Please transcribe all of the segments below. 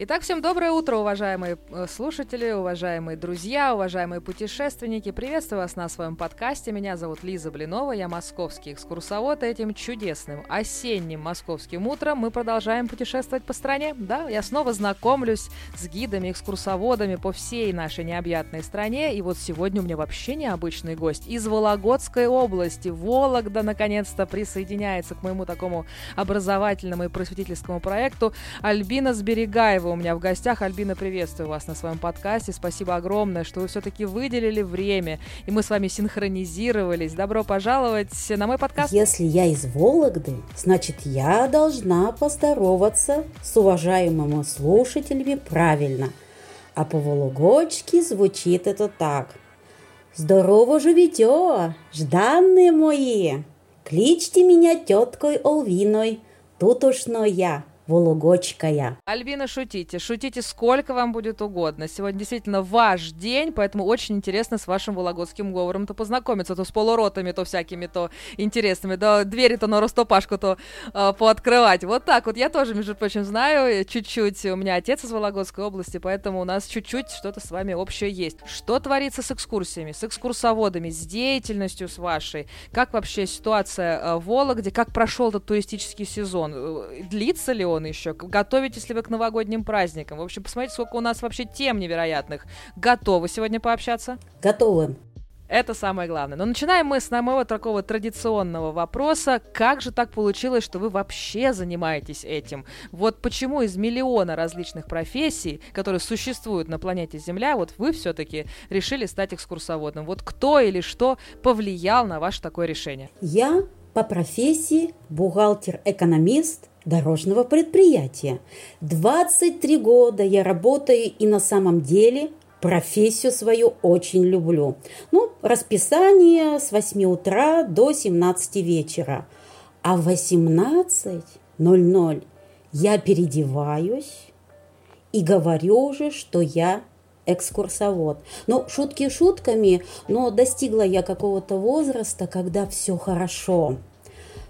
Итак, всем доброе утро, уважаемые э, слушатели, уважаемые друзья, уважаемые путешественники. Приветствую вас на своем подкасте. Меня зовут Лиза Блинова, я московский экскурсовод. И этим чудесным осенним московским утром мы продолжаем путешествовать по стране. Да, я снова знакомлюсь с гидами, экскурсоводами по всей нашей необъятной стране. И вот сегодня у меня вообще необычный гость из Вологодской области. Вологда, наконец-то, присоединяется к моему такому образовательному и просветительскому проекту. Альбина Сберегаева Андреева у меня в гостях. Альбина, приветствую вас на своем подкасте. Спасибо огромное, что вы все-таки выделили время, и мы с вами синхронизировались. Добро пожаловать на мой подкаст. Если я из Вологды, значит, я должна поздороваться с уважаемыми слушателями правильно. А по вологодски звучит это так. Здорово живете, жданные мои! Кличьте меня теткой Олвиной, тут уж но я, Вологодская. Альбина, шутите. Шутите сколько вам будет угодно. Сегодня действительно ваш день, поэтому очень интересно с вашим вологодским говором-то познакомиться. То с полуротами, то всякими, то интересными. Да двери-то на Ростопашку то э, пооткрывать. Вот так вот. Я тоже, между прочим, знаю чуть-чуть. У меня отец из Вологодской области, поэтому у нас чуть-чуть что-то с вами общее есть. Что творится с экскурсиями, с экскурсоводами, с деятельностью с вашей? Как вообще ситуация э, в Вологде? Как прошел этот туристический сезон? Э, длится ли он? Он еще. Готовитесь ли вы к новогодним праздникам? В общем, посмотрите, сколько у нас вообще тем невероятных. Готовы сегодня пообщаться? Готовы. Это самое главное. Но начинаем мы с моего такого традиционного вопроса. Как же так получилось, что вы вообще занимаетесь этим? Вот почему из миллиона различных профессий, которые существуют на планете Земля, вот вы все-таки решили стать экскурсоводом? Вот кто или что повлиял на ваше такое решение? Я по профессии бухгалтер-экономист – дорожного предприятия. 23 года я работаю и на самом деле профессию свою очень люблю. Ну, расписание с 8 утра до 17 вечера. А в 18.00 я переодеваюсь и говорю уже, что я экскурсовод. Ну, шутки шутками, но достигла я какого-то возраста, когда все хорошо,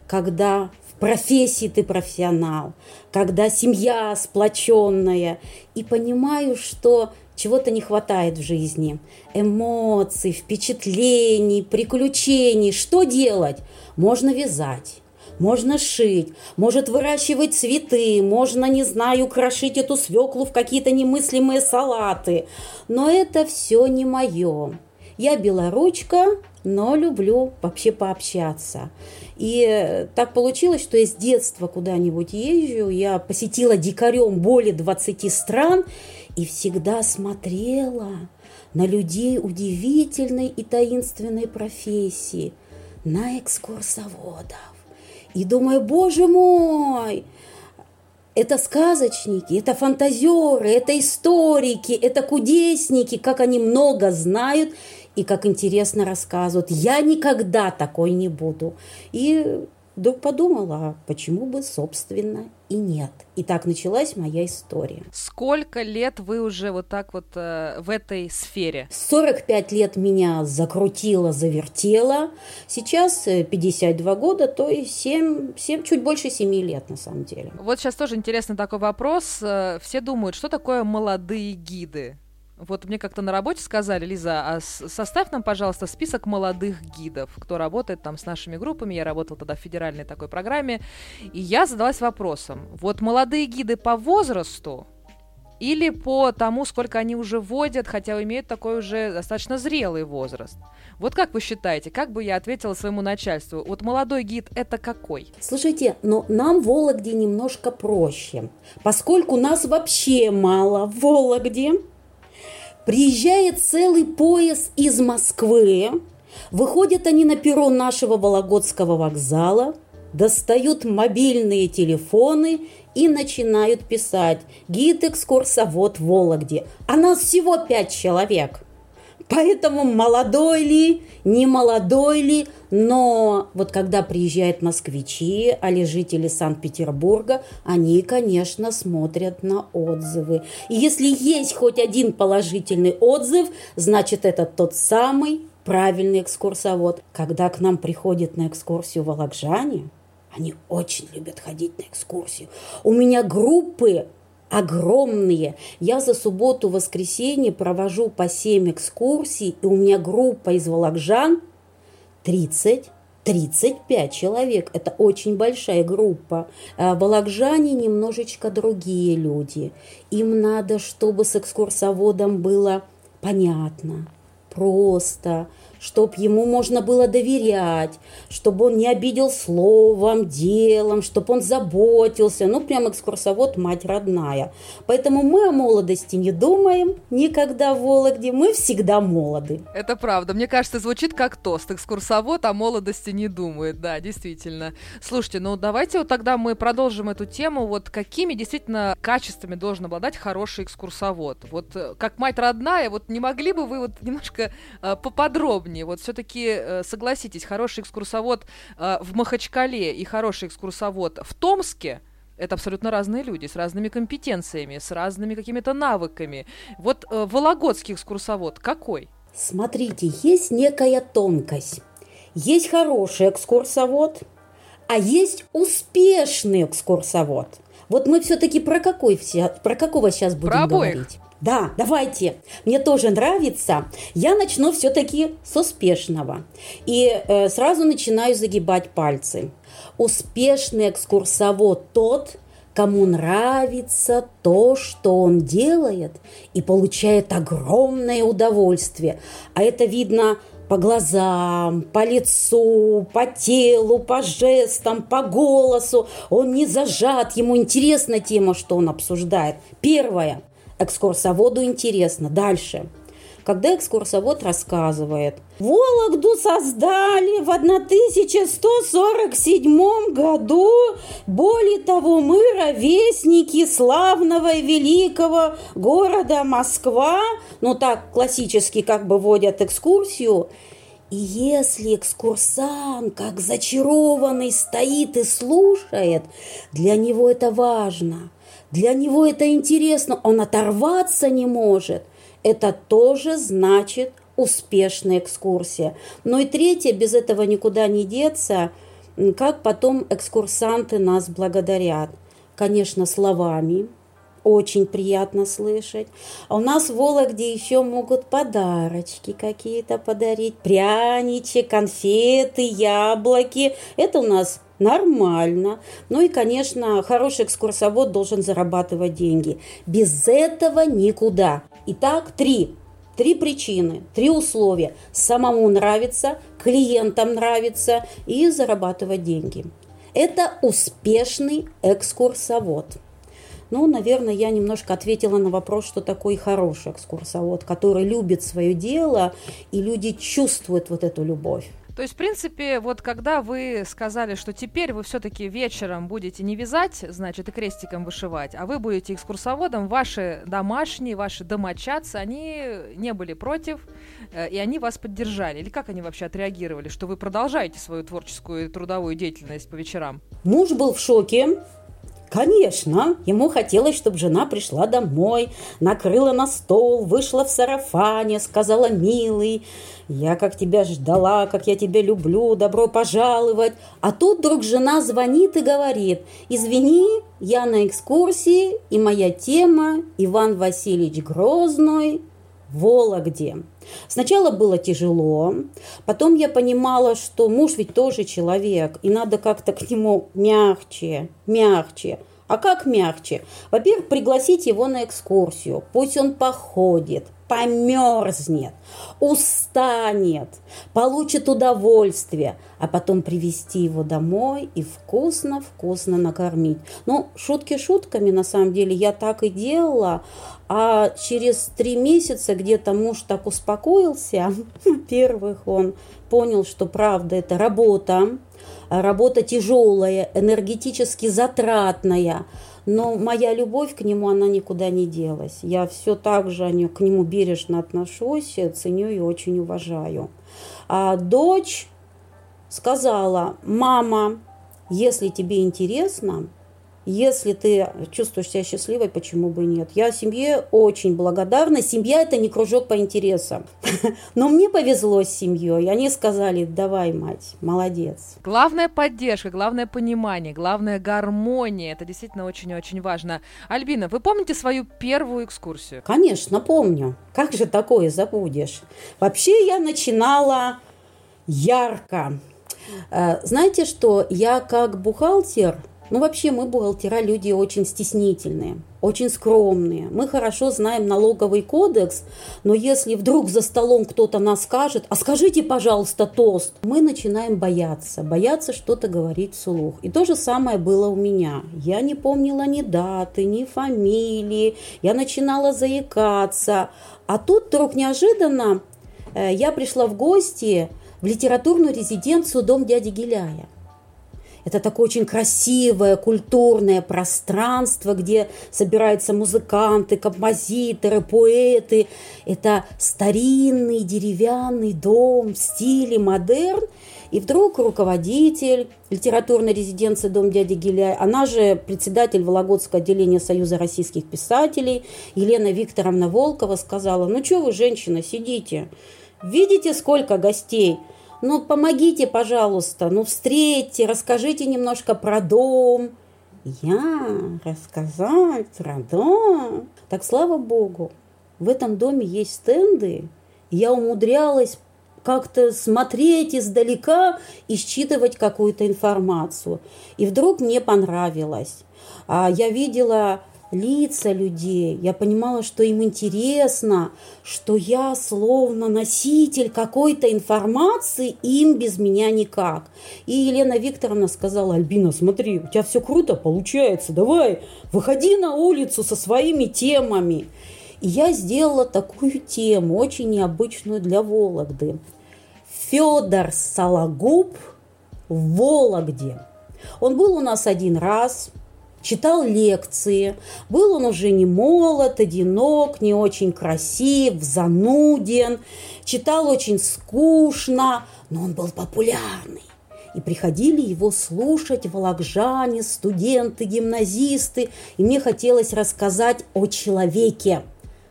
когда профессии ты профессионал, когда семья сплоченная, и понимаю, что чего-то не хватает в жизни. Эмоций, впечатлений, приключений. Что делать? Можно вязать. Можно шить, может выращивать цветы, можно, не знаю, крошить эту свеклу в какие-то немыслимые салаты. Но это все не мое. Я белоручка, но люблю вообще пообщаться. И так получилось, что я с детства куда-нибудь езжу, я посетила дикарем более 20 стран и всегда смотрела на людей удивительной и таинственной профессии, на экскурсоводов. И думаю, боже мой, это сказочники, это фантазеры, это историки, это кудесники, как они много знают и как интересно рассказывают. Я никогда такой не буду. И вдруг подумала, а почему бы, собственно, и нет. И так началась моя история. Сколько лет вы уже вот так вот э, в этой сфере? 45 лет меня закрутило, завертело. Сейчас 52 э, года, то есть 7, 7, чуть больше 7 лет на самом деле. Вот сейчас тоже интересный такой вопрос. Э, все думают, что такое молодые гиды? Вот мне как-то на работе сказали, Лиза, а составь нам, пожалуйста, список молодых гидов, кто работает там с нашими группами. Я работала тогда в федеральной такой программе. И я задалась вопросом, вот молодые гиды по возрасту или по тому, сколько они уже водят, хотя имеют такой уже достаточно зрелый возраст. Вот как вы считаете, как бы я ответила своему начальству? Вот молодой гид это какой? Слушайте, но нам в Вологде немножко проще, поскольку нас вообще мало в Вологде. Приезжает целый поезд из Москвы, выходят они на перрон нашего Вологодского вокзала, достают мобильные телефоны и начинают писать «Гид-экскурсовод в Вологде». А нас всего пять человек. Поэтому молодой ли, не молодой ли, но вот когда приезжают москвичи, али жители Санкт-Петербурга, они, конечно, смотрят на отзывы. И если есть хоть один положительный отзыв, значит, это тот самый правильный экскурсовод. Когда к нам приходят на экскурсию волокжане, они очень любят ходить на экскурсию. У меня группы огромные. Я за субботу-воскресенье провожу по 7 экскурсий, и у меня группа из Вологжан 30 35 человек. Это очень большая группа. А Вологжане немножечко другие люди. Им надо, чтобы с экскурсоводом было понятно, просто, чтобы ему можно было доверять, чтобы он не обидел словом, делом, чтобы он заботился. Ну, прям экскурсовод мать родная. Поэтому мы о молодости не думаем никогда в Вологде, мы всегда молоды. Это правда. Мне кажется, звучит как тост. Экскурсовод о молодости не думает. Да, действительно. Слушайте, ну давайте вот тогда мы продолжим эту тему. Вот какими действительно качествами должен обладать хороший экскурсовод? Вот э, как мать родная, вот не могли бы вы вот немножко э, поподробнее подробнее. Вот все-таки э, согласитесь, хороший экскурсовод э, в Махачкале и хороший экскурсовод в Томске это абсолютно разные люди, с разными компетенциями, с разными какими-то навыками. Вот э, Вологодский экскурсовод какой? Смотрите, есть некая тонкость. Есть хороший экскурсовод, а есть успешный экскурсовод. Вот мы все-таки про какой про какого сейчас будем про говорить? Да, давайте. Мне тоже нравится. Я начну все-таки с успешного. И э, сразу начинаю загибать пальцы. Успешный экскурсовод тот, кому нравится то, что он делает, и получает огромное удовольствие. А это видно по глазам, по лицу, по телу, по жестам, по голосу. Он не зажат, ему интересна тема, что он обсуждает. Первое – экскурсоводу интересно. Дальше. Когда экскурсовод рассказывает, Вологду создали в 1147 году, более того, мы ровесники славного и великого города Москва, ну так классически как бы водят экскурсию, и если экскурсант, как зачарованный, стоит и слушает, для него это важно. Для него это интересно, он оторваться не может. Это тоже значит успешная экскурсия. Ну и третье, без этого никуда не деться, как потом экскурсанты нас благодарят. Конечно, словами, очень приятно слышать. А у нас в Вологде еще могут подарочки какие-то подарить. Пряничи, конфеты, яблоки. Это у нас нормально. Ну и, конечно, хороший экскурсовод должен зарабатывать деньги. Без этого никуда. Итак, три. Три причины, три условия. Самому нравится, клиентам нравится и зарабатывать деньги. Это успешный экскурсовод. Ну, наверное, я немножко ответила на вопрос, что такое хороший экскурсовод, который любит свое дело, и люди чувствуют вот эту любовь. То есть, в принципе, вот когда вы сказали, что теперь вы все-таки вечером будете не вязать, значит, и крестиком вышивать, а вы будете экскурсоводом, ваши домашние, ваши домочадцы, они не были против, э, и они вас поддержали. Или как они вообще отреагировали, что вы продолжаете свою творческую и трудовую деятельность по вечерам? Муж был в шоке, Конечно, ему хотелось, чтобы жена пришла домой, накрыла на стол, вышла в сарафане, сказала «милый», я как тебя ждала, как я тебя люблю, добро пожаловать. А тут вдруг жена звонит и говорит, извини, я на экскурсии, и моя тема Иван Васильевич Грозной в Вологде. Сначала было тяжело, потом я понимала, что муж ведь тоже человек, и надо как-то к нему мягче, мягче. А как мягче? Во-первых, пригласить его на экскурсию, пусть он походит, померзнет, устанет, получит удовольствие, а потом привести его домой и вкусно-вкусно накормить. Ну, шутки шутками, на самом деле, я так и делала, а через три месяца где-то муж так успокоился, первых он понял, что правда это работа, работа тяжелая, энергетически затратная, но моя любовь к нему, она никуда не делась. Я все так же к нему бережно отношусь, ценю и очень уважаю. А дочь сказала, мама, если тебе интересно, Если ты чувствуешь себя счастливой, почему бы и нет? Я семье очень благодарна. Семья – это не кружок по интересам. Но мне повезло с семьей. Они сказали, давай, мать, молодец. Главная поддержка, главное понимание, главная гармония. Это действительно очень-очень важно. Альбина, вы помните свою первую экскурсию? Конечно, помню. Как же такое забудешь? Вообще я начинала ярко. Э, знаете что, я как бухгалтер – ну, вообще мы, бухгалтера, люди очень стеснительные, очень скромные. Мы хорошо знаем налоговый кодекс, но если вдруг за столом кто-то нас скажет, а скажите, пожалуйста, тост, мы начинаем бояться, бояться что-то говорить вслух. И то же самое было у меня. Я не помнила ни даты, ни фамилии, я начинала заикаться. А тут вдруг неожиданно э, я пришла в гости в литературную резиденцию «Дом дяди Гиляя». Это такое очень красивое, культурное пространство, где собираются музыканты, композиторы, поэты. Это старинный деревянный дом в стиле модерн. И вдруг руководитель литературной резиденции «Дом дяди Гиляя», она же председатель Вологодского отделения Союза российских писателей, Елена Викторовна Волкова сказала, ну что вы, женщина, сидите, видите, сколько гостей – ну, помогите, пожалуйста, ну, встретьте, расскажите немножко про дом. Я рассказать про дом? Так, слава богу, в этом доме есть стенды. Я умудрялась как-то смотреть издалека и считывать какую-то информацию. И вдруг мне понравилось. А Я видела лица людей. Я понимала, что им интересно, что я словно носитель какой-то информации, им без меня никак. И Елена Викторовна сказала, Альбина, смотри, у тебя все круто получается, давай, выходи на улицу со своими темами. И я сделала такую тему, очень необычную для Вологды. Федор Сологуб в Вологде. Он был у нас один раз – читал лекции. Был он уже не молод, одинок, не очень красив, зануден, читал очень скучно, но он был популярный. И приходили его слушать волокжане, студенты, гимназисты. И мне хотелось рассказать о человеке,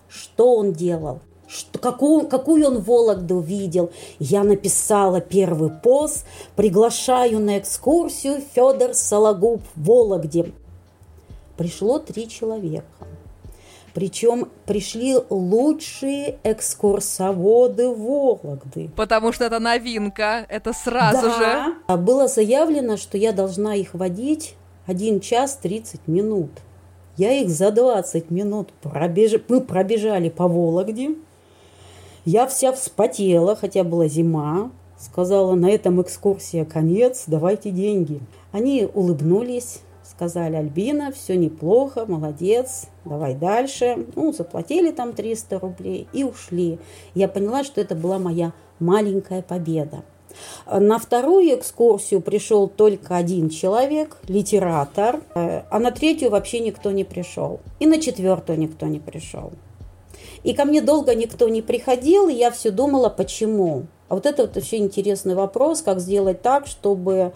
что он делал, что, какую, какую он Вологду видел. Я написала первый пост, приглашаю на экскурсию Федор Сологуб в Вологде пришло три человека. Причем пришли лучшие экскурсоводы Вологды. Потому что это новинка, это сразу да. же. Было заявлено, что я должна их водить 1 час 30 минут. Я их за 20 минут пробеж... мы пробежали по Вологде. Я вся вспотела, хотя была зима. Сказала, на этом экскурсия конец, давайте деньги. Они улыбнулись, сказали, Альбина, все неплохо, молодец, давай дальше. Ну, заплатили там 300 рублей и ушли. Я поняла, что это была моя маленькая победа. На вторую экскурсию пришел только один человек, литератор, а на третью вообще никто не пришел. И на четвертую никто не пришел. И ко мне долго никто не приходил, и я все думала, почему. А вот это вот вообще интересный вопрос, как сделать так, чтобы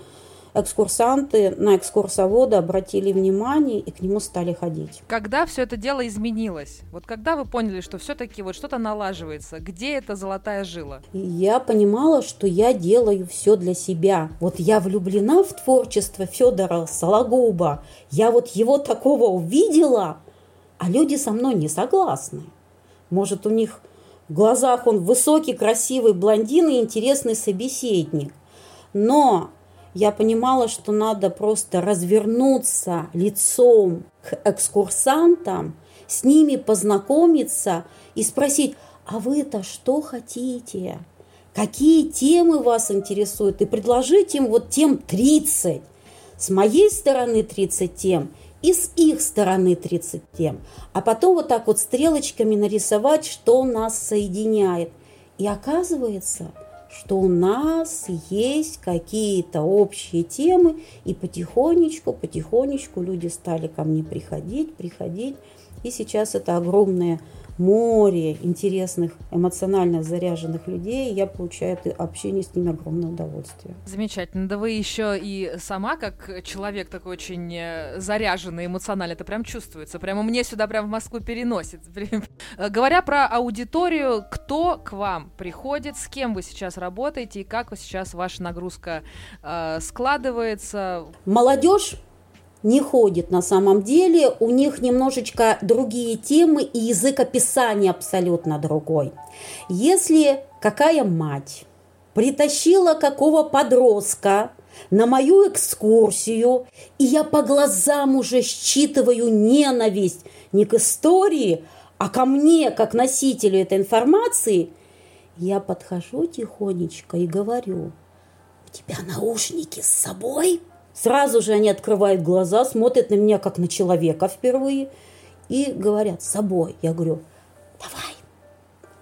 экскурсанты на экскурсовода обратили внимание и к нему стали ходить. Когда все это дело изменилось? Вот когда вы поняли, что все-таки вот что-то налаживается? Где эта золотая жила? Я понимала, что я делаю все для себя. Вот я влюблена в творчество Федора Сологуба. Я вот его такого увидела, а люди со мной не согласны. Может, у них в глазах он высокий, красивый блондин и интересный собеседник. Но я понимала, что надо просто развернуться лицом к экскурсантам, с ними познакомиться и спросить, а вы-то что хотите? Какие темы вас интересуют? И предложить им вот тем 30. С моей стороны 30 тем и с их стороны 30 тем. А потом вот так вот стрелочками нарисовать, что нас соединяет. И оказывается – что у нас есть какие-то общие темы, и потихонечку, потихонечку люди стали ко мне приходить, приходить. И сейчас это огромное море интересных, эмоционально заряженных людей, я получаю от общения с ними огромное удовольствие. Замечательно. Да вы еще и сама, как человек такой очень э, заряженный эмоционально, это прям чувствуется. Прямо мне сюда прям в Москву переносит. Говоря про аудиторию, кто к вам приходит, с кем вы сейчас работаете и как сейчас ваша нагрузка э, складывается? Молодежь не ходит на самом деле, у них немножечко другие темы и язык описания абсолютно другой. Если какая мать притащила какого подростка на мою экскурсию, и я по глазам уже считываю ненависть не к истории, а ко мне, как носителю этой информации, я подхожу тихонечко и говорю, у тебя наушники с собой? Сразу же они открывают глаза, смотрят на меня как на человека впервые и говорят с собой. Я говорю, давай,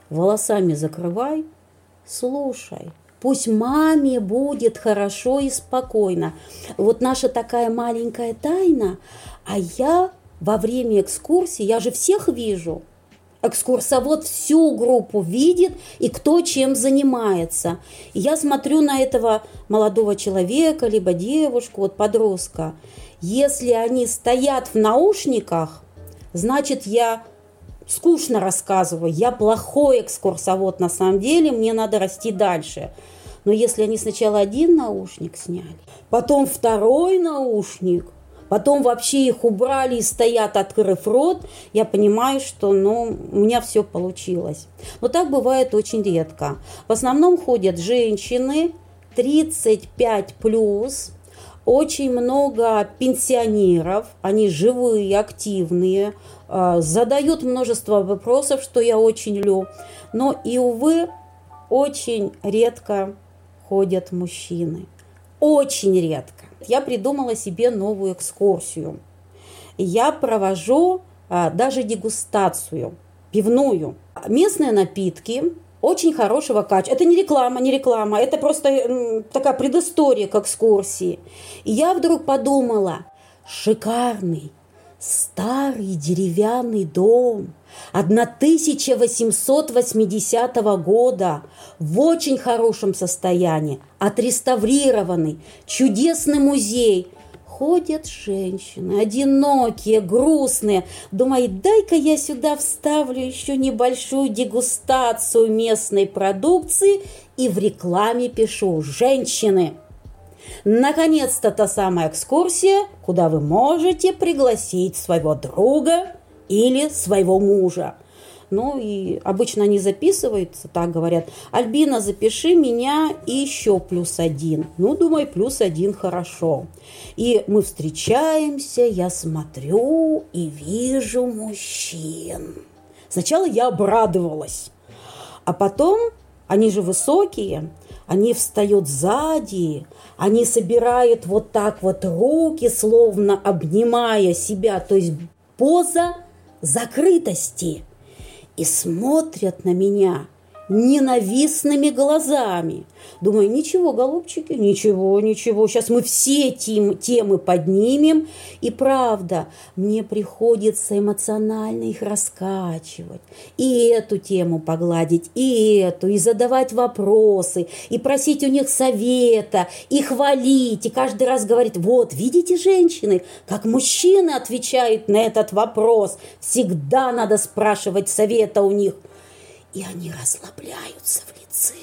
волосами закрывай, слушай, пусть маме будет хорошо и спокойно. Вот наша такая маленькая тайна, а я во время экскурсии, я же всех вижу – экскурсовод всю группу видит и кто чем занимается. И я смотрю на этого молодого человека, либо девушку, вот подростка. Если они стоят в наушниках, значит, я скучно рассказываю, я плохой экскурсовод на самом деле, мне надо расти дальше. Но если они сначала один наушник сняли, потом второй наушник, Потом вообще их убрали и стоят, открыв рот. Я понимаю, что ну, у меня все получилось. Но так бывает очень редко. В основном ходят женщины 35 плюс, очень много пенсионеров, они живые, активные, а, задают множество вопросов, что я очень люблю. Но и, увы, очень редко ходят мужчины. Очень редко я придумала себе новую экскурсию. Я провожу а, даже дегустацию пивную. Местные напитки очень хорошего качества. Это не реклама, не реклама, это просто м, такая предыстория к экскурсии. И я вдруг подумала, шикарный, старый деревянный дом 1880 года в очень хорошем состоянии, отреставрированный, чудесный музей. Ходят женщины, одинокие, грустные. Думаю, дай-ка я сюда вставлю еще небольшую дегустацию местной продукции и в рекламе пишу «Женщины». Наконец-то та самая экскурсия, куда вы можете пригласить своего друга или своего мужа. Ну и обычно они записываются, так говорят, Альбина, запиши меня и еще плюс один. Ну, думаю, плюс один хорошо. И мы встречаемся, я смотрю и вижу мужчин. Сначала я обрадовалась, а потом они же высокие, они встают сзади, они собирают вот так вот руки, словно обнимая себя, то есть поза закрытости. И смотрят на меня ненавистными глазами. Думаю, ничего, голубчики, ничего, ничего. Сейчас мы все тем, темы поднимем. И правда, мне приходится эмоционально их раскачивать. И эту тему погладить, и эту, и задавать вопросы, и просить у них совета, и хвалить, и каждый раз говорить, вот, видите, женщины, как мужчины отвечают на этот вопрос. Всегда надо спрашивать совета у них – и они расслабляются в лице.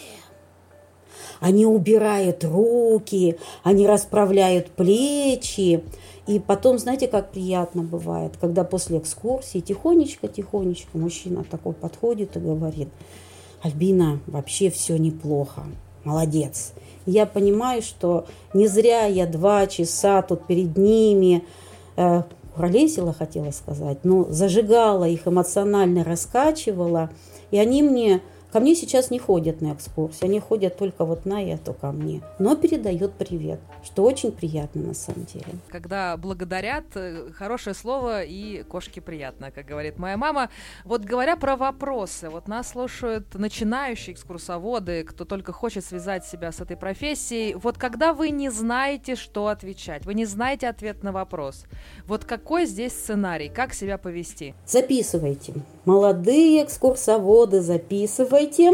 Они убирают руки, они расправляют плечи. И потом, знаете, как приятно бывает, когда после экскурсии тихонечко-тихонечко мужчина такой подходит и говорит, Альбина, вообще все неплохо, молодец. я понимаю, что не зря я два часа тут перед ними э, пролесила, хотела сказать, но зажигала их, эмоционально раскачивала – и они мне, ко мне сейчас не ходят на экскурсии, они ходят только вот на эту ко мне, но передает привет, что очень приятно на самом деле. Когда благодарят, э, хорошее слово и кошке приятно, как говорит моя мама. Вот говоря про вопросы, вот нас слушают начинающие экскурсоводы, кто только хочет связать себя с этой профессией. Вот когда вы не знаете, что отвечать, вы не знаете ответ на вопрос, вот какой здесь сценарий, как себя повести? Записывайте молодые экскурсоводы, записывайте.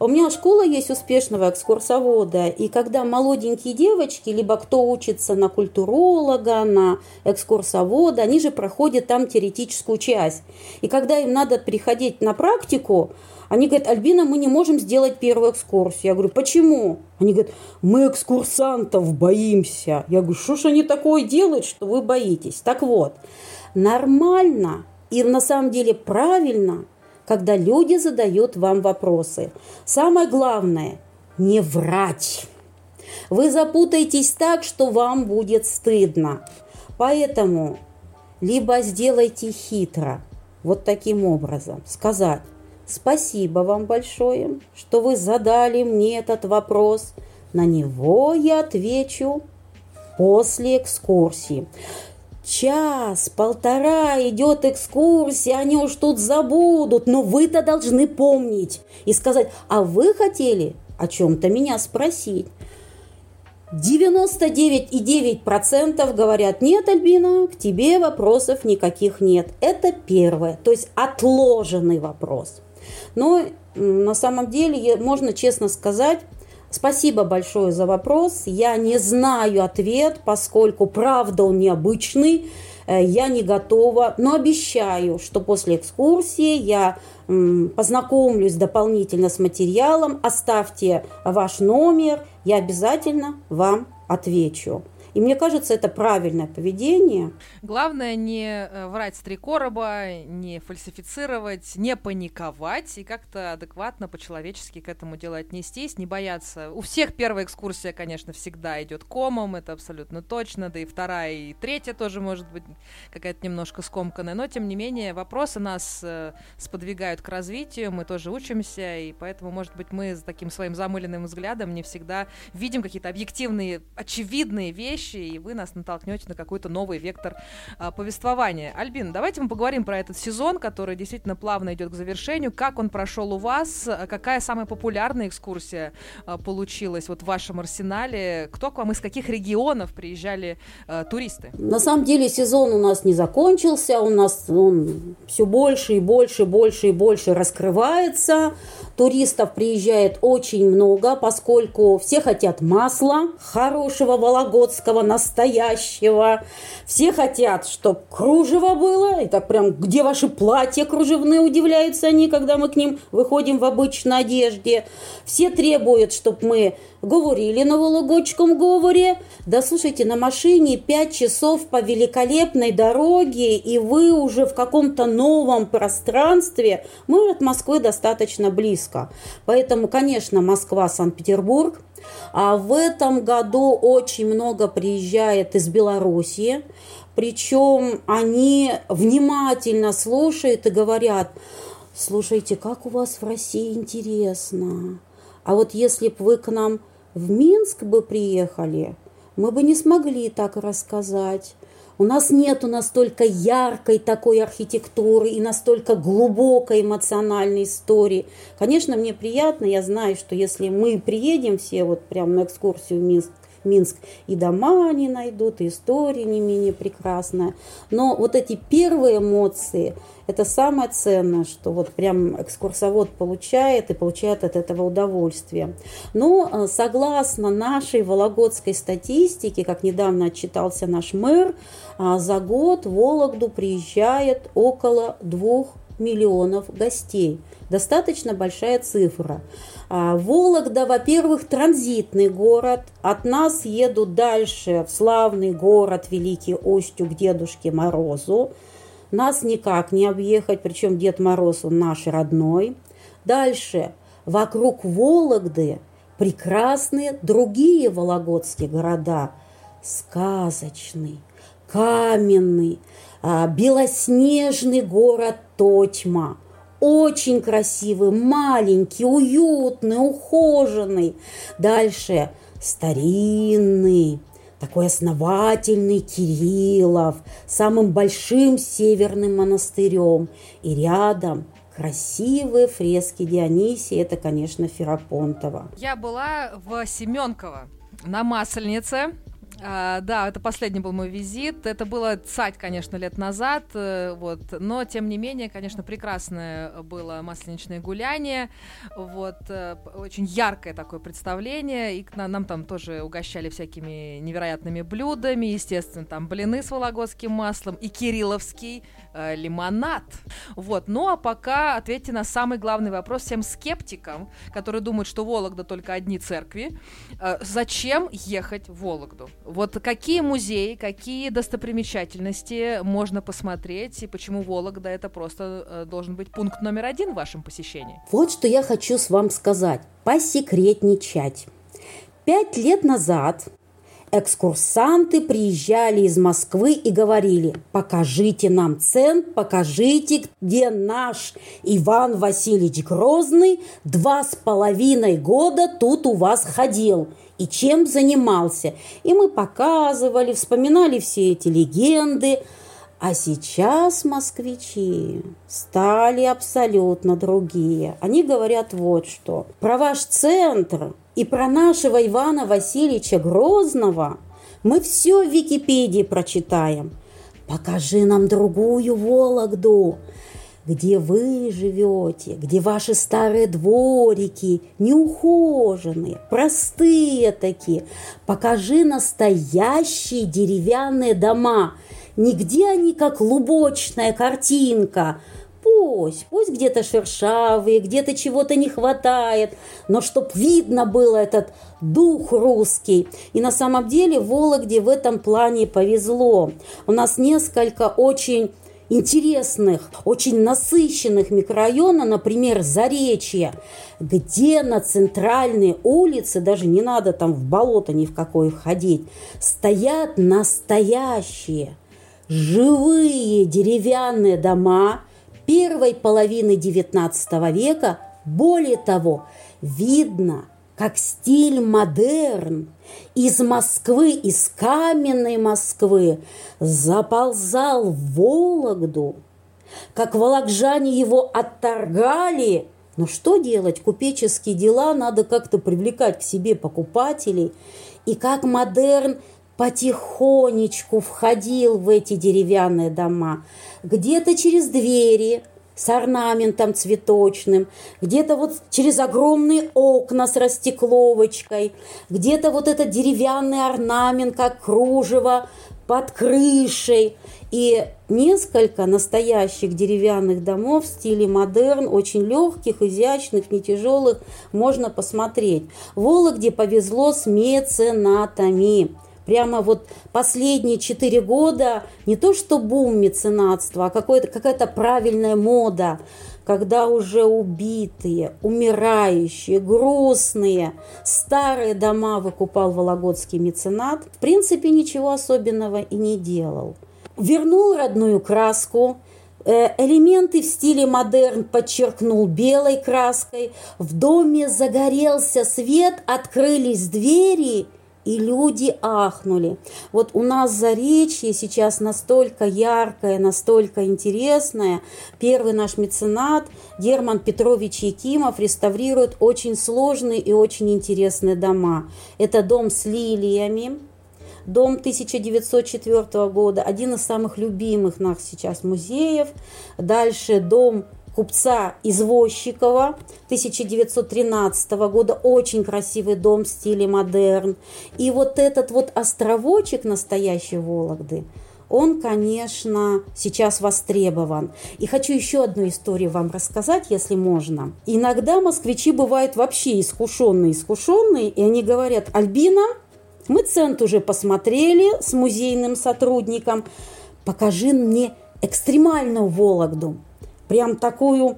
У меня школа есть успешного экскурсовода, и когда молоденькие девочки, либо кто учится на культуролога, на экскурсовода, они же проходят там теоретическую часть. И когда им надо приходить на практику, они говорят, Альбина, мы не можем сделать первую экскурсию. Я говорю, почему? Они говорят, мы экскурсантов боимся. Я говорю, что ж они такое делают, что вы боитесь? Так вот, нормально и на самом деле правильно – когда люди задают вам вопросы. Самое главное – не врать. Вы запутаетесь так, что вам будет стыдно. Поэтому либо сделайте хитро, вот таким образом, сказать «Спасибо вам большое, что вы задали мне этот вопрос. На него я отвечу после экскурсии час, полтора идет экскурсия, они уж тут забудут, но вы-то должны помнить и сказать, а вы хотели о чем-то меня спросить. 99,9% говорят, нет, Альбина, к тебе вопросов никаких нет. Это первое, то есть отложенный вопрос. Но на самом деле, можно честно сказать, Спасибо большое за вопрос. Я не знаю ответ, поскольку правда он необычный. Э, я не готова, но обещаю, что после экскурсии я познакомлюсь дополнительно с материалом. Оставьте ваш номер, я обязательно вам отвечу. И мне кажется, это правильное поведение. Главное не э, врать с три короба, не фальсифицировать, не паниковать и как-то адекватно, по-человечески к этому делу отнестись, не бояться. У всех первая экскурсия, конечно, всегда идет комом, это абсолютно точно, да и вторая, и третья тоже может быть какая-то немножко скомканная, но тем не менее вопросы нас э, сподвигают к развитию, мы тоже учимся, и поэтому, может быть, мы с таким своим замыленным взглядом не всегда видим какие-то объективные, очевидные вещи, вещи, и вы нас натолкнете на какой-то новый вектор а, повествования. Альбин, давайте мы поговорим про этот сезон, который действительно плавно идет к завершению. Как он прошел у вас? Какая самая популярная экскурсия а, получилась вот в вашем арсенале? Кто к вам из каких регионов приезжали а, туристы? На самом деле сезон у нас не закончился, у нас он все больше и больше, больше и больше раскрывается. Туристов приезжает очень много, поскольку все хотят масла, хорошего вологодского, настоящего. Все хотят, чтобы кружево было. И так прям, где ваши платья кружевные, удивляются они, когда мы к ним выходим в обычной одежде. Все требуют, чтобы мы говорили на вологодском говоре. Да слушайте, на машине 5 часов по великолепной дороге, и вы уже в каком-то новом пространстве. Мы от Москвы достаточно близко. Поэтому, конечно, Москва, Санкт-Петербург. А в этом году очень много приезжает из Белоруссии. Причем они внимательно слушают и говорят, слушайте, как у вас в России интересно. А вот если бы вы к нам в Минск бы приехали, мы бы не смогли так рассказать. У нас нету настолько яркой такой архитектуры и настолько глубокой эмоциональной истории. Конечно, мне приятно, я знаю, что если мы приедем все вот прям на экскурсию в Минск, Минск, и дома они найдут, и история не менее прекрасная. Но вот эти первые эмоции, это самое ценное, что вот прям экскурсовод получает и получает от этого удовольствие. Но э, согласно нашей вологодской статистике, как недавно отчитался наш мэр, э, за год в Вологду приезжает около двух миллионов гостей. Достаточно большая цифра. А, Вологда, во-первых, транзитный город. От нас едут дальше в славный город Великий Остю к Дедушке Морозу. Нас никак не объехать, причем Дед Мороз, он наш родной. Дальше, вокруг Вологды прекрасные другие вологодские города. Сказочный, каменный, белоснежный город Тотьма – очень красивый, маленький, уютный, ухоженный. Дальше старинный, такой основательный Кириллов, самым большим северным монастырем. И рядом красивые фрески Дионисия, это, конечно, Ферапонтова. Я была в Семенково на Масленице, А, да, это последний был мой визит. Это было цать, конечно, лет назад, э, вот. Но тем не менее, конечно, прекрасное было масленичное гуляние, вот. Э, очень яркое такое представление, и нам там тоже угощали всякими невероятными блюдами, естественно, там блины с вологодским маслом и кирилловский э, лимонад. Вот. Ну а пока ответьте на самый главный вопрос всем скептикам, которые думают, что Вологда только одни церкви. Э, зачем ехать в Вологду? Вот какие музеи, какие достопримечательности можно посмотреть, и почему Вологда это просто э, должен быть пункт номер один в вашем посещении? Вот что я хочу с вам сказать. Посекретничать. Пять лет назад экскурсанты приезжали из Москвы и говорили, покажите нам центр, покажите, где наш Иван Васильевич Грозный два с половиной года тут у вас ходил и чем занимался. И мы показывали, вспоминали все эти легенды. А сейчас москвичи стали абсолютно другие. Они говорят вот что. Про ваш центр и про нашего Ивана Васильевича Грозного мы все в Википедии прочитаем. Покажи нам другую Вологду, где вы живете, где ваши старые дворики, неухоженные, простые такие. Покажи настоящие деревянные дома. Нигде они как лубочная картинка – Пусть, пусть где-то шершавые, где-то чего-то не хватает, но чтоб видно было этот дух русский. И на самом деле Вологде в этом плане повезло. У нас несколько очень интересных, очень насыщенных микрорайона, например, Заречье, где на центральной улице, даже не надо там в болото ни в какое ходить, стоят настоящие живые деревянные дома – первой половины XIX века, более того, видно, как стиль модерн из Москвы, из каменной Москвы заползал в Вологду, как волокжане его отторгали. Но что делать? Купеческие дела надо как-то привлекать к себе покупателей. И как модерн потихонечку входил в эти деревянные дома, где-то через двери с орнаментом цветочным, где-то вот через огромные окна с растекловочкой, где-то вот этот деревянный орнамент, как кружево под крышей. И несколько настоящих деревянных домов в стиле модерн, очень легких, изящных, не тяжелых, можно посмотреть. В Вологде повезло с меценатами. Прямо вот последние четыре года не то что бум меценатства, а какая-то правильная мода, когда уже убитые, умирающие, грустные, старые дома выкупал Вологодский меценат, в принципе ничего особенного и не делал. Вернул родную краску, э, Элементы в стиле модерн подчеркнул белой краской. В доме загорелся свет, открылись двери – и люди ахнули. Вот у нас Заречье сейчас настолько яркое, настолько интересное. Первый наш меценат Герман Петрович Якимов реставрирует очень сложные и очень интересные дома. Это дом с лилиями, дом 1904 года, один из самых любимых нас сейчас музеев. Дальше дом купца Извозчикова 1913 года. Очень красивый дом в стиле модерн. И вот этот вот островочек настоящей Вологды, он, конечно, сейчас востребован. И хочу еще одну историю вам рассказать, если можно. Иногда москвичи бывают вообще искушенные, искушенные, и они говорят, Альбина, мы цент уже посмотрели с музейным сотрудником, покажи мне экстремальную Вологду прям такую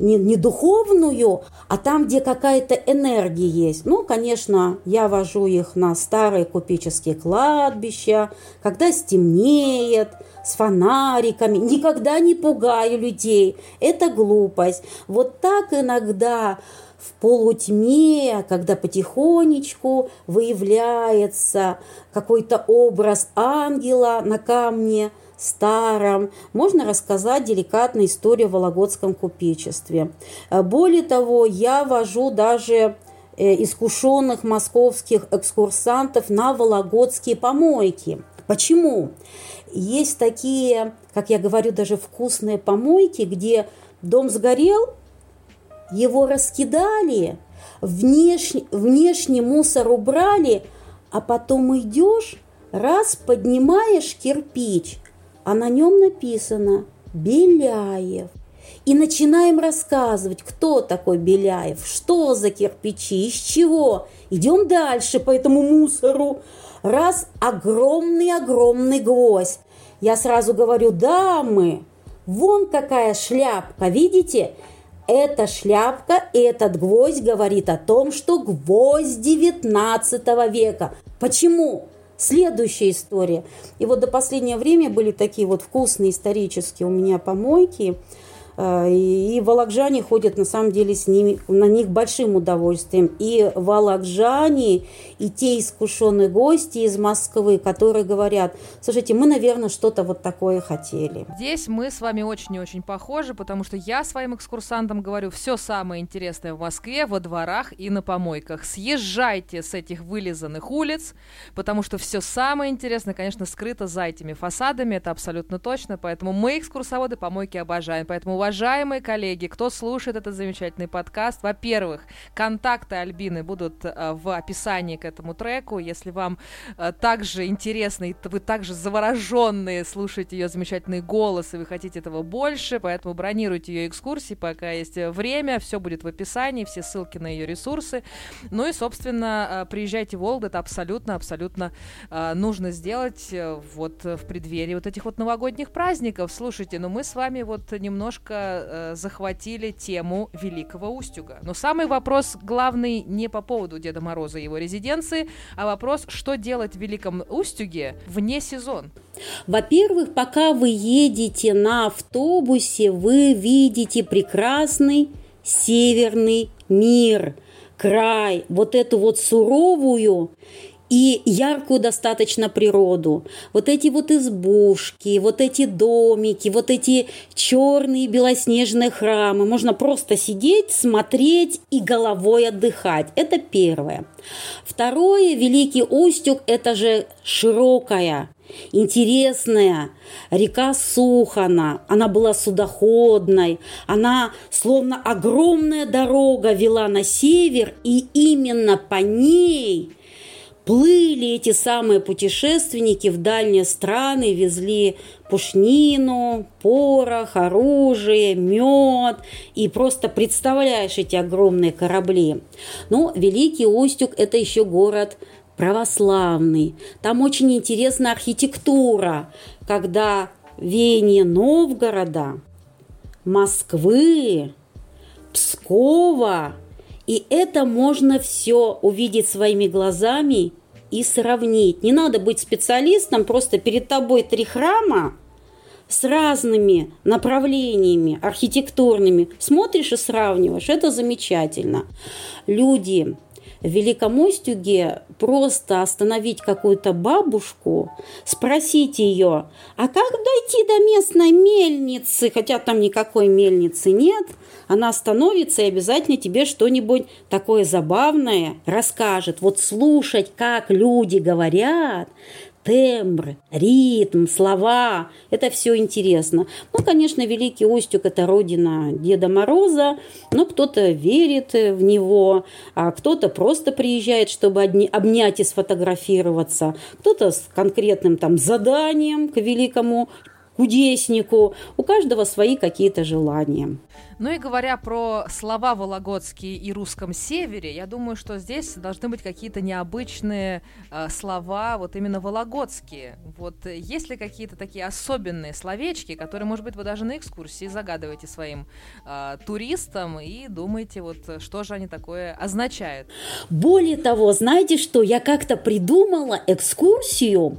не, не духовную, а там, где какая-то энергия есть. Ну, конечно, я вожу их на старые купеческие кладбища, когда стемнеет, с фонариками, никогда не пугаю людей. Это глупость. Вот так иногда в полутьме, когда потихонечку выявляется какой-то образ ангела на камне – старом, можно рассказать деликатную историю о Вологодском купечестве. Более того, я вожу даже э, искушенных московских экскурсантов на вологодские помойки. Почему? Есть такие, как я говорю, даже вкусные помойки, где дом сгорел, его раскидали, внешний, внешний мусор убрали, а потом идешь, раз поднимаешь кирпич, а на нем написано «Беляев». И начинаем рассказывать, кто такой Беляев, что за кирпичи, из чего. Идем дальше по этому мусору. Раз огромный-огромный гвоздь. Я сразу говорю, дамы, вон какая шляпка, видите? Эта шляпка, этот гвоздь говорит о том, что гвоздь 19 века. Почему? Следующая история. И вот до последнего времени были такие вот вкусные исторические у меня помойки – и волокжане ходят на самом деле с ними, на них большим удовольствием. И волокжане, и те искушенные гости из Москвы, которые говорят, слушайте, мы, наверное, что-то вот такое хотели. Здесь мы с вами очень и очень похожи, потому что я своим экскурсантам говорю, все самое интересное в Москве, во дворах и на помойках. Съезжайте с этих вылизанных улиц, потому что все самое интересное, конечно, скрыто за этими фасадами, это абсолютно точно, поэтому мы, экскурсоводы, помойки обожаем. Поэтому, уважаемые коллеги, кто слушает этот замечательный подкаст, во-первых, контакты Альбины будут э, в описании к этому треку. Если вам э, также интересно, и вы также завороженные слушаете ее замечательный голос, и вы хотите этого больше, поэтому бронируйте ее экскурсии, пока есть время. Все будет в описании, все ссылки на ее ресурсы. Ну и, собственно, э, приезжайте в Волгу, это абсолютно-абсолютно нужно сделать вот в преддверии вот этих вот новогодних праздников. Слушайте, ну мы с вами вот немножко э, захватили тему Великого Устюга. Но самый вопрос главный не по поводу Деда Мороза и его резиденции, а вопрос, что делать в Великом Устюге вне сезон. Во-первых, пока вы едете на автобусе, вы видите прекрасный северный мир, край, вот эту вот суровую и яркую достаточно природу. Вот эти вот избушки, вот эти домики, вот эти черные белоснежные храмы. Можно просто сидеть, смотреть и головой отдыхать. Это первое. Второе, Великий Устюг – это же широкая, интересная река Сухана. Она была судоходной, она словно огромная дорога вела на север, и именно по ней плыли эти самые путешественники в дальние страны, везли пушнину, порох, оружие, мед. И просто представляешь эти огромные корабли. Но Великий Устюг – это еще город православный. Там очень интересная архитектура, когда веяние Новгорода, Москвы, Пскова – и это можно все увидеть своими глазами и сравнить. Не надо быть специалистом, просто перед тобой три храма с разными направлениями архитектурными. Смотришь и сравниваешь, это замечательно. Люди в Великом Устюге просто остановить какую-то бабушку, спросить ее, а как дойти до местной мельницы, хотя там никакой мельницы нет, она остановится и обязательно тебе что-нибудь такое забавное расскажет. Вот слушать, как люди говорят, тембр, ритм, слова. Это все интересно. Ну, конечно, Великий Устюг – это родина Деда Мороза, но кто-то верит в него, а кто-то просто приезжает, чтобы обнять и сфотографироваться, кто-то с конкретным там заданием к великому кудеснику. У каждого свои какие-то желания. Ну и говоря про слова вологодские и русском севере, я думаю, что здесь должны быть какие-то необычные э, слова, вот именно вологодские. Вот есть ли какие-то такие особенные словечки, которые, может быть, вы даже на экскурсии загадываете своим э, туристам и думаете, вот что же они такое означают? Более того, знаете что, я как-то придумала экскурсию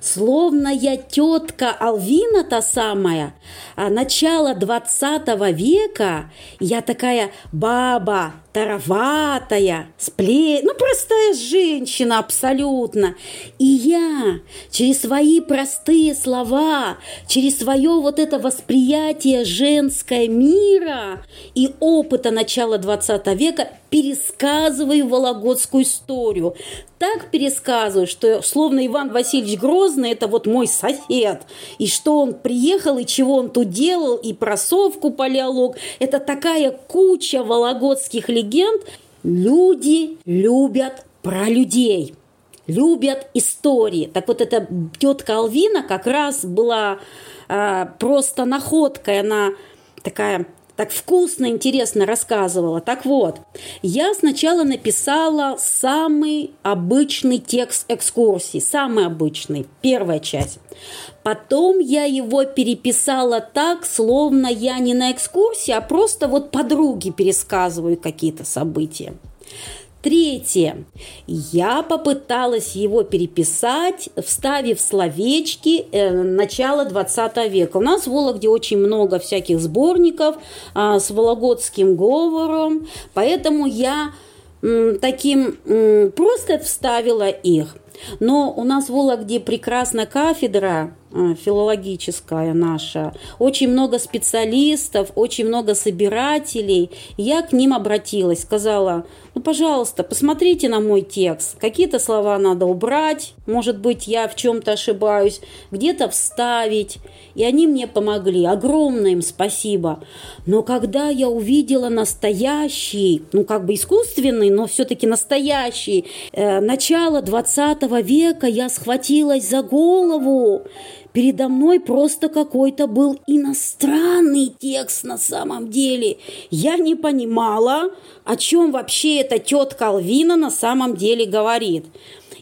Словно я тетка Алвина та самая, а начало 20 века, я такая баба, тароватая, спле... ну, простая женщина абсолютно. И я через свои простые слова, через свое вот это восприятие женское мира и опыта начала 20 века пересказываю вологодскую историю. Так пересказываю, что словно Иван Васильевич Грозный – это вот мой сосед. И что он приехал, и чего он тут делал, и про совку палеолог. Это такая куча вологодских легенд. Люди любят про людей любят истории. Так вот, эта тетка Алвина как раз была э, просто находкой. Она такая так вкусно, интересно рассказывала. Так вот, я сначала написала самый обычный текст экскурсии, самый обычный, первая часть. Потом я его переписала так, словно я не на экскурсии, а просто вот подруги пересказываю какие-то события. Третье. Я попыталась его переписать, вставив словечки э, начала 20 века. У нас в Вологде очень много всяких сборников э, с вологодским говором, поэтому я э, таким э, просто вставила их. Но у нас в Вологде прекрасная кафедра филологическая наша, очень много специалистов, очень много собирателей. Я к ним обратилась, сказала, ну, пожалуйста, посмотрите на мой текст. Какие-то слова надо убрать, может быть, я в чем-то ошибаюсь, где-то вставить. И они мне помогли. Огромное им спасибо. Но когда я увидела настоящий, ну, как бы искусственный, но все-таки настоящий, э, начало 20 века, я схватилась за голову. Передо мной просто какой-то был иностранный текст на самом деле. Я не понимала, о чем вообще эта тетка Алвина на самом деле говорит.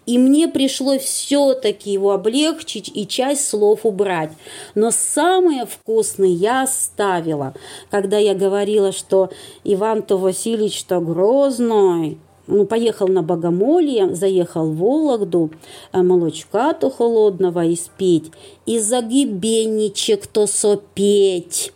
И мне пришлось все-таки его облегчить и часть слов убрать. Но самое вкусное я оставила, когда я говорила, что Иван-то Васильевич что грозный, ну, поехал на Богомолье, заехал в Вологду, э, молочка-то холодного испить, и загибенничек-то сопеть.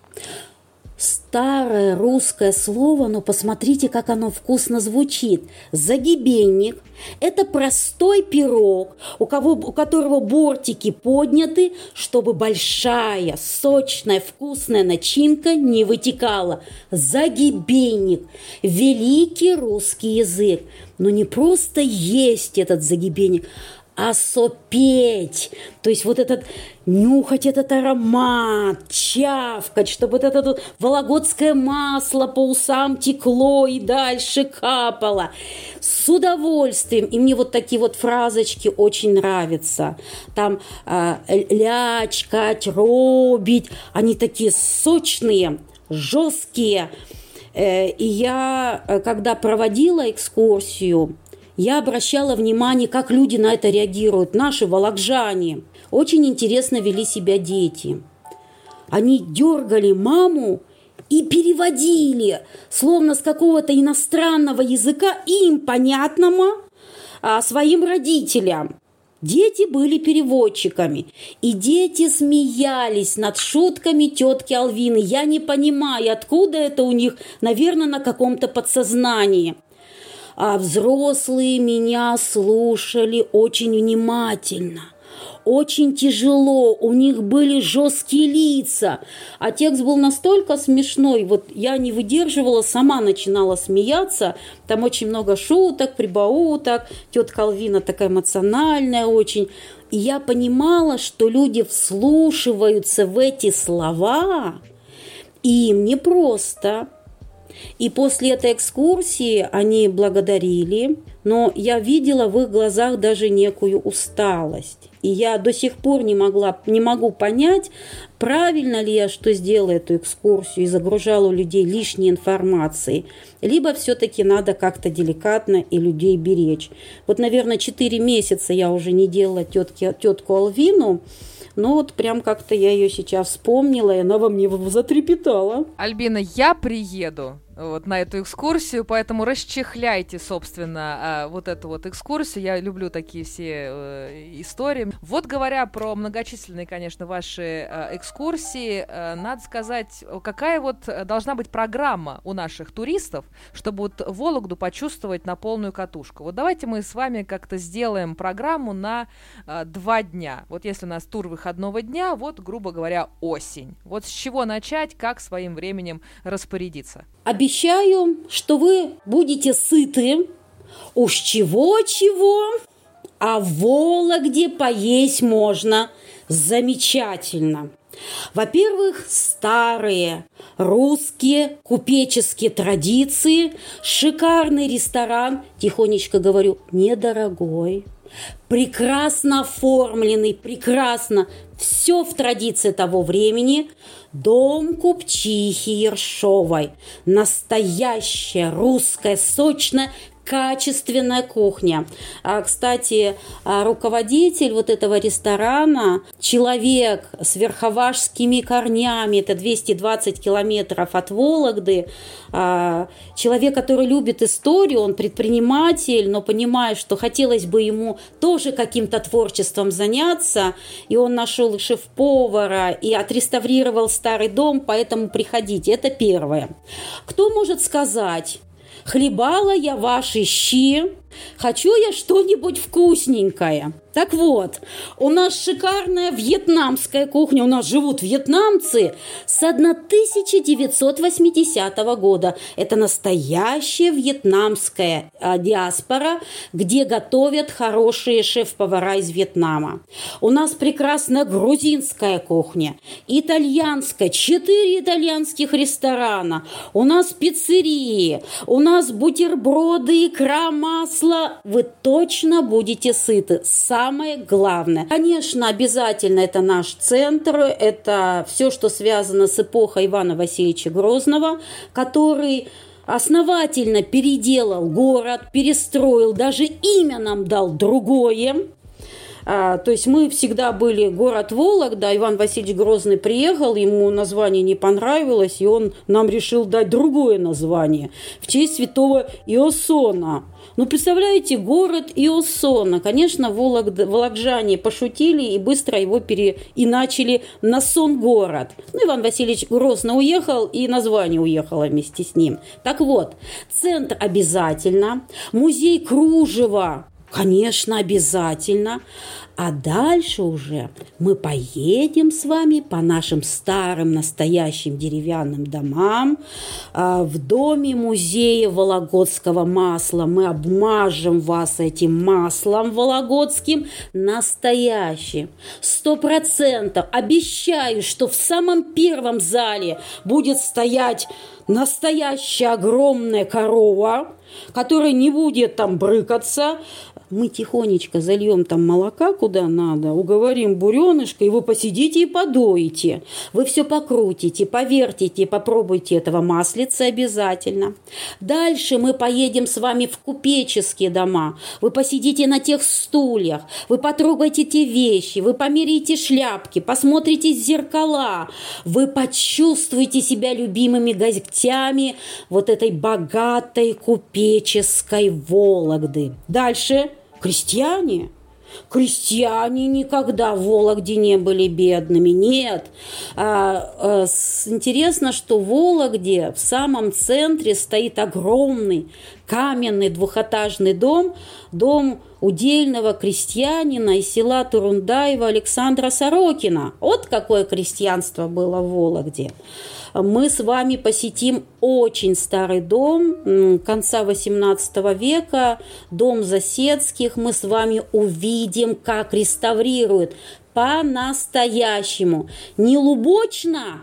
Старое русское слово, но посмотрите, как оно вкусно звучит. Загибенник – это простой пирог, у, кого, у которого бортики подняты, чтобы большая, сочная, вкусная начинка не вытекала. Загибенник – великий русский язык. Но не просто есть этот загибенник, а сопеть. То есть вот этот, нюхать этот аромат, чавкать, чтобы вот это вот вологодское масло по усам текло и дальше капало. С удовольствием. И мне вот такие вот фразочки очень нравятся. Там э, лячкать, робить. Они такие сочные, жесткие. Э, и я, э, когда проводила экскурсию, я обращала внимание, как люди на это реагируют, наши волокжане. Очень интересно вели себя дети. Они дергали маму и переводили, словно с какого-то иностранного языка им понятного а, своим родителям. Дети были переводчиками, и дети смеялись над шутками тетки Алвины. Я не понимаю, откуда это у них, наверное, на каком-то подсознании а взрослые меня слушали очень внимательно. Очень тяжело, у них были жесткие лица, а текст был настолько смешной, вот я не выдерживала, сама начинала смеяться, там очень много шуток, прибауток, тетка Алвина такая эмоциональная очень, и я понимала, что люди вслушиваются в эти слова, и им непросто, и после этой экскурсии они благодарили, но я видела в их глазах даже некую усталость. И я до сих пор не, могла, не могу понять, правильно ли я, что сделала эту экскурсию и загружала людей лишней информацией, либо все-таки надо как-то деликатно и людей беречь. Вот, наверное, 4 месяца я уже не делала тетки, тетку Алвину, но вот прям как-то я ее сейчас вспомнила, и она во мне затрепетала. Альбина, я приеду вот на эту экскурсию, поэтому расчехляйте, собственно, а, вот эту вот экскурсию. Я люблю такие все э, истории. Вот говоря про многочисленные, конечно, ваши э, экскурсии, э, надо сказать, какая вот должна быть программа у наших туристов, чтобы вот Вологду почувствовать на полную катушку. Вот давайте мы с вами как-то сделаем программу на два дня. Вот если у нас тур выходного дня, вот, грубо говоря, осень. Вот с чего начать, как своим временем распорядиться? Обещаю, что вы будете сыты. Уж чего-чего, а в Вологде поесть можно замечательно. Во-первых, старые русские купеческие традиции, шикарный ресторан, тихонечко говорю, недорогой, прекрасно оформленный, прекрасно все в традиции того времени. Дом купчихи Ершовой. Настоящая русская сочная качественная кухня. А, кстати, а, руководитель вот этого ресторана, человек с верховашскими корнями, это 220 километров от Вологды, а, человек, который любит историю, он предприниматель, но понимает, что хотелось бы ему тоже каким-то творчеством заняться, и он нашел шеф-повара и отреставрировал старый дом, поэтому приходите. Это первое. Кто может сказать, хлебала я ваши щи, хочу я что-нибудь вкусненькое. Так вот, у нас шикарная вьетнамская кухня, у нас живут вьетнамцы с 1980 года. Это настоящая вьетнамская а, диаспора, где готовят хорошие шеф-повара из Вьетнама. У нас прекрасная грузинская кухня, итальянская, четыре итальянских ресторана, у нас пиццерии, у нас бутерброды, икра, масло. Вы точно будете сыты. Сам самое главное. Конечно, обязательно это наш центр, это все, что связано с эпохой Ивана Васильевича Грозного, который основательно переделал город, перестроил, даже имя нам дал другое. А, то есть мы всегда были город Вологда, Иван Васильевич Грозный приехал, ему название не понравилось, и он нам решил дать другое название в честь святого Иосона – ну, представляете, город Иосона. Конечно, Волог, волокжане пошутили и быстро его переиначили на сон-город. Ну, Иван Васильевич Грозно уехал, и название уехало вместе с ним. Так вот, центр обязательно, музей кружева Конечно, обязательно. А дальше уже мы поедем с вами по нашим старым настоящим деревянным домам. А, в доме музея Вологодского масла мы обмажем вас этим маслом вологодским настоящим. Сто процентов обещаю, что в самом первом зале будет стоять настоящая огромная корова, которая не будет там брыкаться, мы тихонечко зальем там молока куда надо, уговорим буренышка, вы посидите и подоите. Вы все покрутите, повертите, попробуйте этого маслица обязательно. Дальше мы поедем с вами в купеческие дома. Вы посидите на тех стульях, вы потрогаете те вещи, вы померите шляпки, посмотрите зеркала, вы почувствуете себя любимыми гостями вот этой богатой купеческой Вологды. Дальше Крестьяне? Крестьяне никогда в Вологде не были бедными. Нет. А, а, интересно, что в Вологде в самом центре стоит огромный каменный двухэтажный дом, дом удельного крестьянина из села Турундаева Александра Сорокина. Вот какое крестьянство было в Вологде мы с вами посетим очень старый дом конца XVIII века, дом Засецких. Мы с вами увидим, как реставрируют по-настоящему. Не лубочно,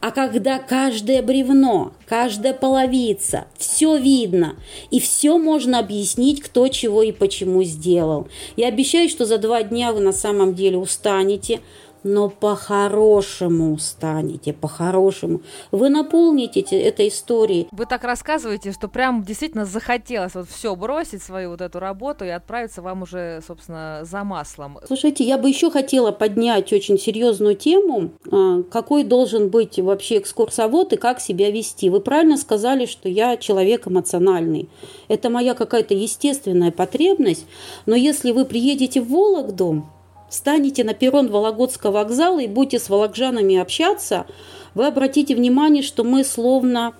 а когда каждое бревно, каждая половица, все видно, и все можно объяснить, кто чего и почему сделал. Я обещаю, что за два дня вы на самом деле устанете, но по-хорошему станете, по-хорошему. Вы наполните этой историей. Вы так рассказываете, что прям действительно захотелось вот все бросить, свою вот эту работу и отправиться вам уже, собственно, за маслом. Слушайте, я бы еще хотела поднять очень серьезную тему, а, какой должен быть вообще экскурсовод и как себя вести. Вы правильно сказали, что я человек эмоциональный. Это моя какая-то естественная потребность, но если вы приедете в Вологду, станете на перрон Вологодского вокзала и будете с волокжанами общаться, вы обратите внимание, что мы словно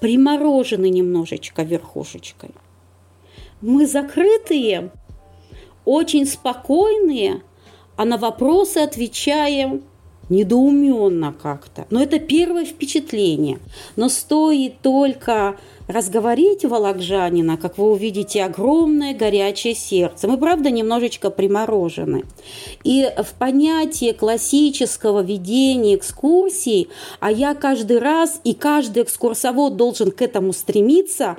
приморожены немножечко верхушечкой. Мы закрытые, очень спокойные, а на вопросы отвечаем недоуменно как-то. Но это первое впечатление. Но стоит только разговорить волокжанина, как вы увидите, огромное горячее сердце. Мы, правда, немножечко приморожены. И в понятие классического ведения экскурсий, а я каждый раз и каждый экскурсовод должен к этому стремиться,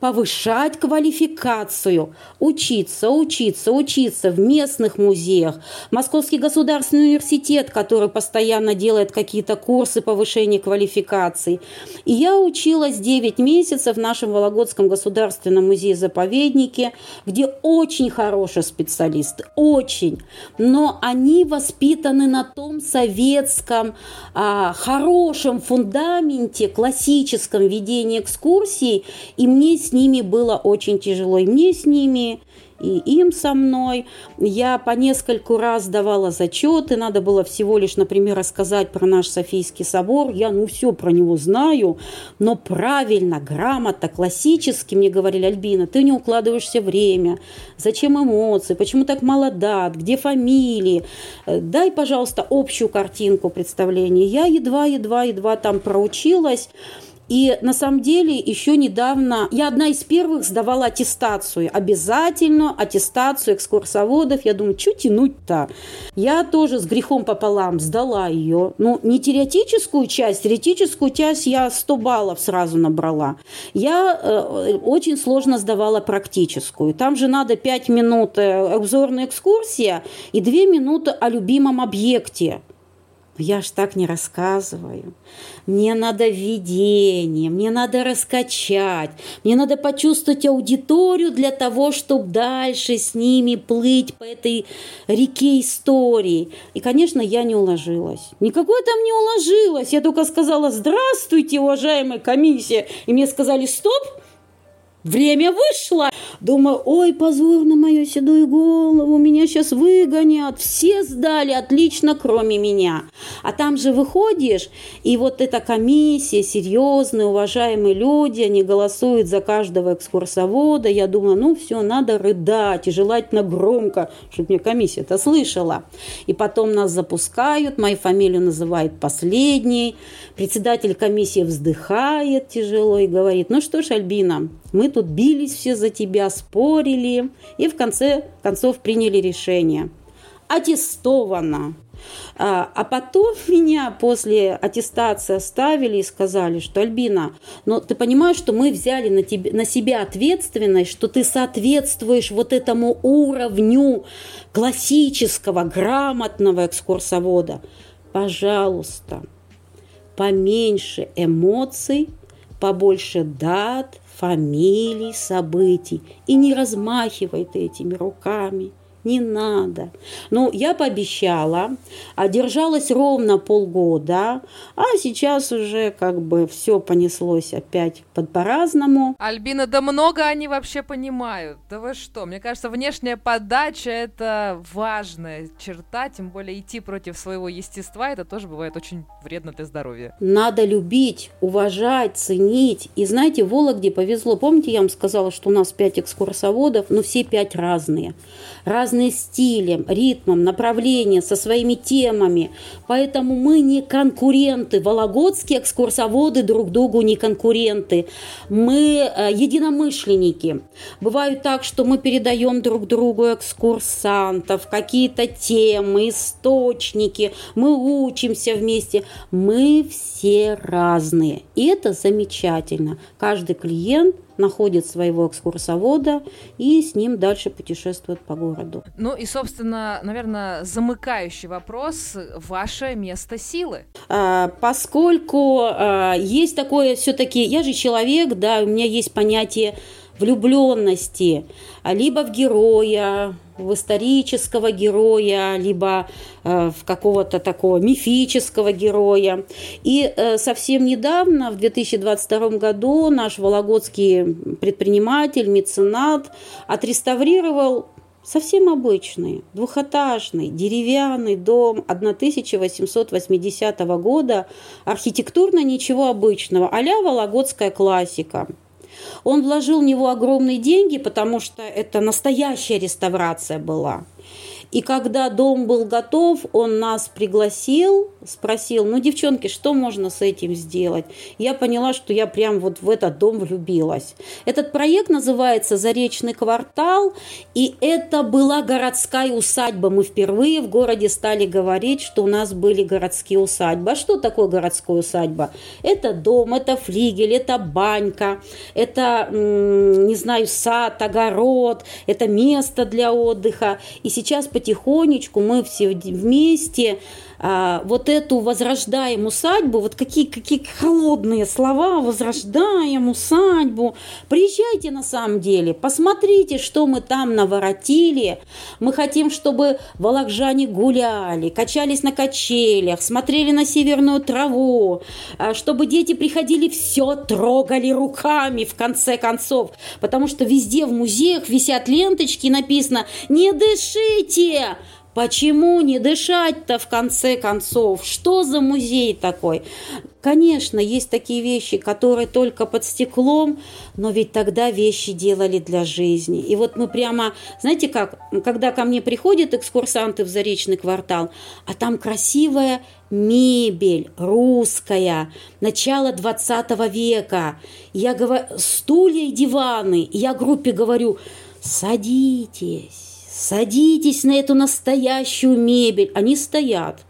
повышать квалификацию, учиться, учиться, учиться в местных музеях. Московский государственный университет, который постоянно делает какие-то курсы повышения квалификации. И я училась 9 месяцев в нашем Вологодском государственном музее-заповеднике, где очень хорошие специалисты, очень. Но они воспитаны на том советском а, хорошем фундаменте, классическом ведении экскурсий, и мне с ними было очень тяжело. И мне с ними, и им со мной. Я по нескольку раз давала зачеты, надо было всего лишь, например, рассказать про наш Софийский собор. Я, ну, все про него знаю, но правильно, грамотно, классически мне говорили, Альбина, ты не укладываешься время, зачем эмоции, почему так мало где фамилии, э, дай, пожалуйста, общую картинку представления. Я едва, едва, едва там проучилась, и на самом деле еще недавно я одна из первых сдавала аттестацию, обязательно аттестацию экскурсоводов. Я думаю, что тянуть-то? Я тоже с грехом пополам сдала ее. Ну, не теоретическую часть, теоретическую часть я 100 баллов сразу набрала. Я э, очень сложно сдавала практическую. Там же надо 5 минут э, обзорная экскурсия и 2 минуты о любимом объекте. Я ж так не рассказываю. Мне надо введение, мне надо раскачать, мне надо почувствовать аудиторию для того, чтобы дальше с ними плыть по этой реке истории. И, конечно, я не уложилась. Никакой там не уложилась. Я только сказала «Здравствуйте, уважаемая комиссия!» И мне сказали «Стоп!» Время вышло. Думаю, ой, позор на мою седую голову, меня сейчас выгонят. Все сдали отлично, кроме меня. А там же выходишь, и вот эта комиссия, серьезные, уважаемые люди, они голосуют за каждого экскурсовода. Я думаю, ну все, надо рыдать, и желательно громко, чтобы мне комиссия-то слышала. И потом нас запускают, мою фамилию называют последней. Председатель комиссии вздыхает тяжело и говорит, ну что ж, Альбина, мы тут бились все за тебя, спорили и в конце концов приняли решение. Аттестовано. А, а потом меня после аттестации оставили и сказали, что Альбина, но ты понимаешь, что мы взяли на, тебе, на себя ответственность, что ты соответствуешь вот этому уровню классического, грамотного экскурсовода. Пожалуйста, поменьше эмоций, побольше дат, фамилий, событий. И не размахивай ты этими руками не надо. Ну, я пообещала, а держалась ровно полгода, а сейчас уже как бы все понеслось опять под по-разному. Альбина, да много они вообще понимают. Да вы что? Мне кажется, внешняя подача — это важная черта, тем более идти против своего естества, это тоже бывает очень вредно для здоровья. Надо любить, уважать, ценить. И знаете, Вологде повезло. Помните, я вам сказала, что у нас пять экскурсоводов, но все пять разные. Разные разные стилем, ритмом, направлением, со своими темами. Поэтому мы не конкуренты. Вологодские экскурсоводы друг другу не конкуренты. Мы э, единомышленники. Бывает так, что мы передаем друг другу экскурсантов, какие-то темы, источники. Мы учимся вместе. Мы все разные. И это замечательно. Каждый клиент – находит своего экскурсовода и с ним дальше путешествует по городу. Ну и, собственно, наверное, замыкающий вопрос – ваше место силы. А, поскольку а, есть такое все-таки, я же человек, да, у меня есть понятие влюбленности, либо в героя, в исторического героя, либо э, в какого-то такого мифического героя. И э, совсем недавно, в 2022 году, наш вологодский предприниматель, меценат отреставрировал совсем обычный, двухэтажный, деревянный дом 1880 года, архитектурно ничего обычного, а-ля вологодская классика – он вложил в него огромные деньги, потому что это настоящая реставрация была. И когда дом был готов, он нас пригласил, спросил, ну, девчонки, что можно с этим сделать? Я поняла, что я прям вот в этот дом влюбилась. Этот проект называется «Заречный квартал», и это была городская усадьба. Мы впервые в городе стали говорить, что у нас были городские усадьбы. А что такое городская усадьба? Это дом, это флигель, это банька, это, не знаю, сад, огород, это место для отдыха. И сейчас потихонечку мы все вместе а, вот эту возрождаем усадьбу, вот какие, какие холодные слова, возрождаем усадьбу. Приезжайте на самом деле, посмотрите, что мы там наворотили. Мы хотим, чтобы волокжане гуляли, качались на качелях, смотрели на северную траву, а, чтобы дети приходили, все трогали руками в конце концов, потому что везде в музеях висят ленточки, написано «Не дышите!» Почему не дышать-то в конце концов? Что за музей такой? Конечно, есть такие вещи, которые только под стеклом, но ведь тогда вещи делали для жизни. И вот мы прямо, знаете как, когда ко мне приходят экскурсанты в Заречный квартал, а там красивая мебель русская, начало 20 века. Я говорю, стулья и диваны. Я группе говорю, садитесь садитесь на эту настоящую мебель. Они стоят.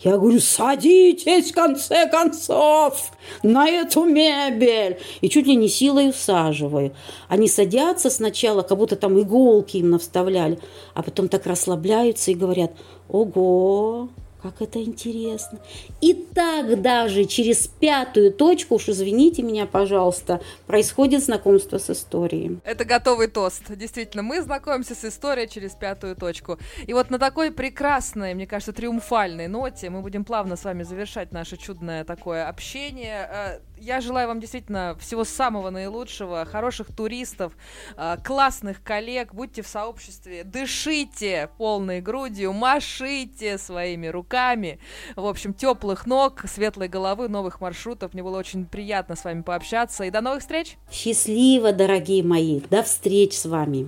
Я говорю, садитесь, в конце концов, на эту мебель. И чуть ли не силой усаживаю. Они садятся сначала, как будто там иголки им навставляли, а потом так расслабляются и говорят, ого, как это интересно. И так даже через пятую точку, уж извините меня, пожалуйста, происходит знакомство с историей. Это готовый тост. Действительно, мы знакомимся с историей через пятую точку. И вот на такой прекрасной, мне кажется, триумфальной ноте мы будем плавно с вами завершать наше чудное такое общение. Я желаю вам действительно всего самого наилучшего, хороших туристов, э, классных коллег, будьте в сообществе, дышите полной грудью, машите своими руками. В общем, теплых ног, светлой головы, новых маршрутов. Мне было очень приятно с вами пообщаться. И до новых встреч! Счастливо, дорогие мои! До встреч с вами!